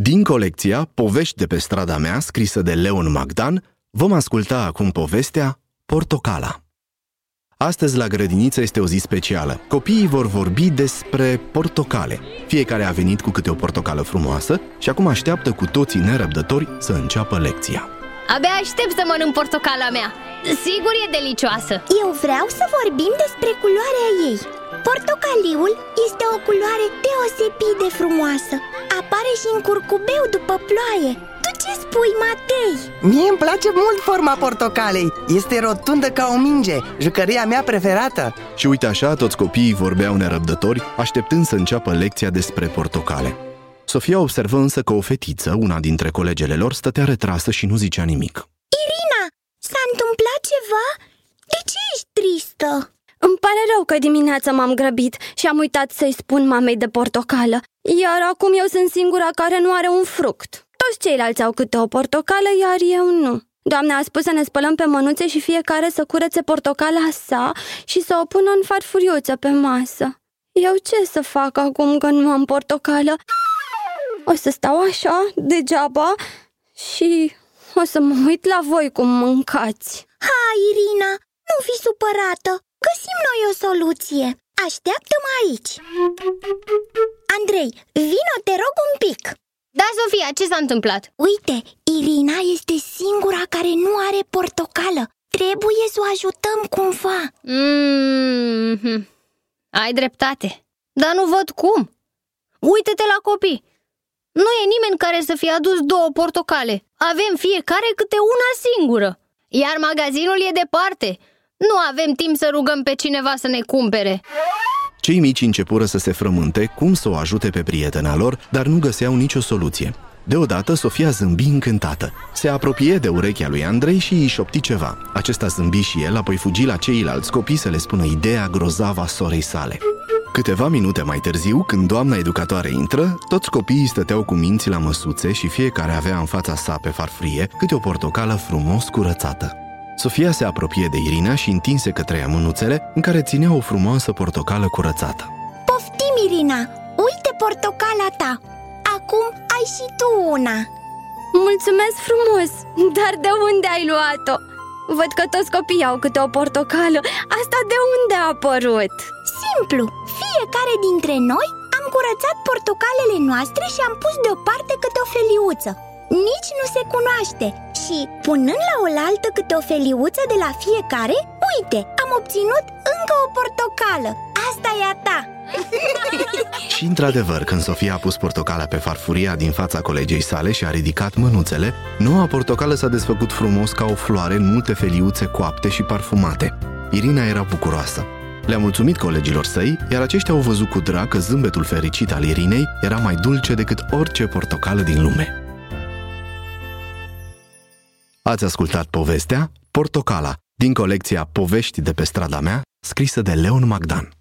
Din colecția Povești de pe strada mea, scrisă de Leon Magdan, vom asculta acum povestea Portocala. Astăzi la grădiniță este o zi specială. Copiii vor vorbi despre portocale. Fiecare a venit cu câte o portocală frumoasă și acum așteaptă cu toții nerăbdători să înceapă lecția. Abia aștept să mănânc portocala mea Sigur e delicioasă Eu vreau să vorbim despre culoarea ei Portocaliul este o culoare deosebit de frumoasă Apare și în curcubeu după ploaie Tu ce spui, Matei? Mie îmi place mult forma portocalei Este rotundă ca o minge, jucăria mea preferată Și uite așa, toți copiii vorbeau nerăbdători, așteptând să înceapă lecția despre portocale. Sofia observă însă că o fetiță, una dintre colegele lor, stătea retrasă și nu zicea nimic. Irina, s-a întâmplat ceva? De ce ești tristă? Îmi pare rău că dimineața m-am grăbit și am uitat să-i spun mamei de portocală Iar acum eu sunt singura care nu are un fruct Toți ceilalți au câte o portocală, iar eu nu Doamna a spus să ne spălăm pe mânuțe și fiecare să curețe portocala sa și să o pună în farfuriuță pe masă Eu ce să fac acum că nu am portocală? O să stau așa, degeaba, și o să mă uit la voi cum mâncați. Hai, Irina, nu fi supărată Găsim noi o soluție. Așteaptă-mă aici. Andrei, vino, te rog un pic. Da, Sofia, ce s-a întâmplat? Uite, Irina este singura care nu are portocală. Trebuie să o ajutăm cumva. Mm-hmm. Ai dreptate. Dar nu văd cum. Uită-te la copii. Nu e nimeni care să fie adus două portocale. Avem fiecare câte una singură. Iar magazinul e departe Nu avem timp să rugăm pe cineva să ne cumpere Cei mici începură să se frământe cum să o ajute pe prietena lor, dar nu găseau nicio soluție. Deodată, Sofia zâmbi încântată. Se apropie de urechea lui Andrei și îi șopti ceva. Acesta zâmbi și el, apoi fugi la ceilalți copii să le spună ideea grozavă a sorei sale. Câteva minute mai târziu, când doamna educatoare intră, toți copiii stăteau cu minți la măsuțe și fiecare avea în fața sa pe farfurie câte o portocală frumos curățată. Sofia se apropie de Irina și întinse către ea mânuțele în care ținea o frumoasă portocală curățată. Poftim, Irina, uite portocala ta! Acum ai și tu una! Mulțumesc frumos, dar de unde ai luat-o? Văd că toți copiii au câte o portocală. Asta de unde a apărut? Simplu, fiecare dintre noi am curățat portocalele noastre și am pus deoparte câte o feliuță Nici nu se cunoaște Și punând la oaltă câte o feliuță de la fiecare Uite, am obținut încă o portocală Asta e a ta Și într-adevăr, când Sofia a pus portocala pe farfuria din fața colegei sale și a ridicat mânuțele, noua portocală s-a desfăcut frumos ca o floare în multe feliuțe coapte și parfumate. Irina era bucuroasă. Le-a mulțumit colegilor săi, iar aceștia au văzut cu drag că zâmbetul fericit al Irinei era mai dulce decât orice portocală din lume. Ați ascultat povestea Portocala din colecția Povești de pe strada mea, scrisă de Leon Magdan.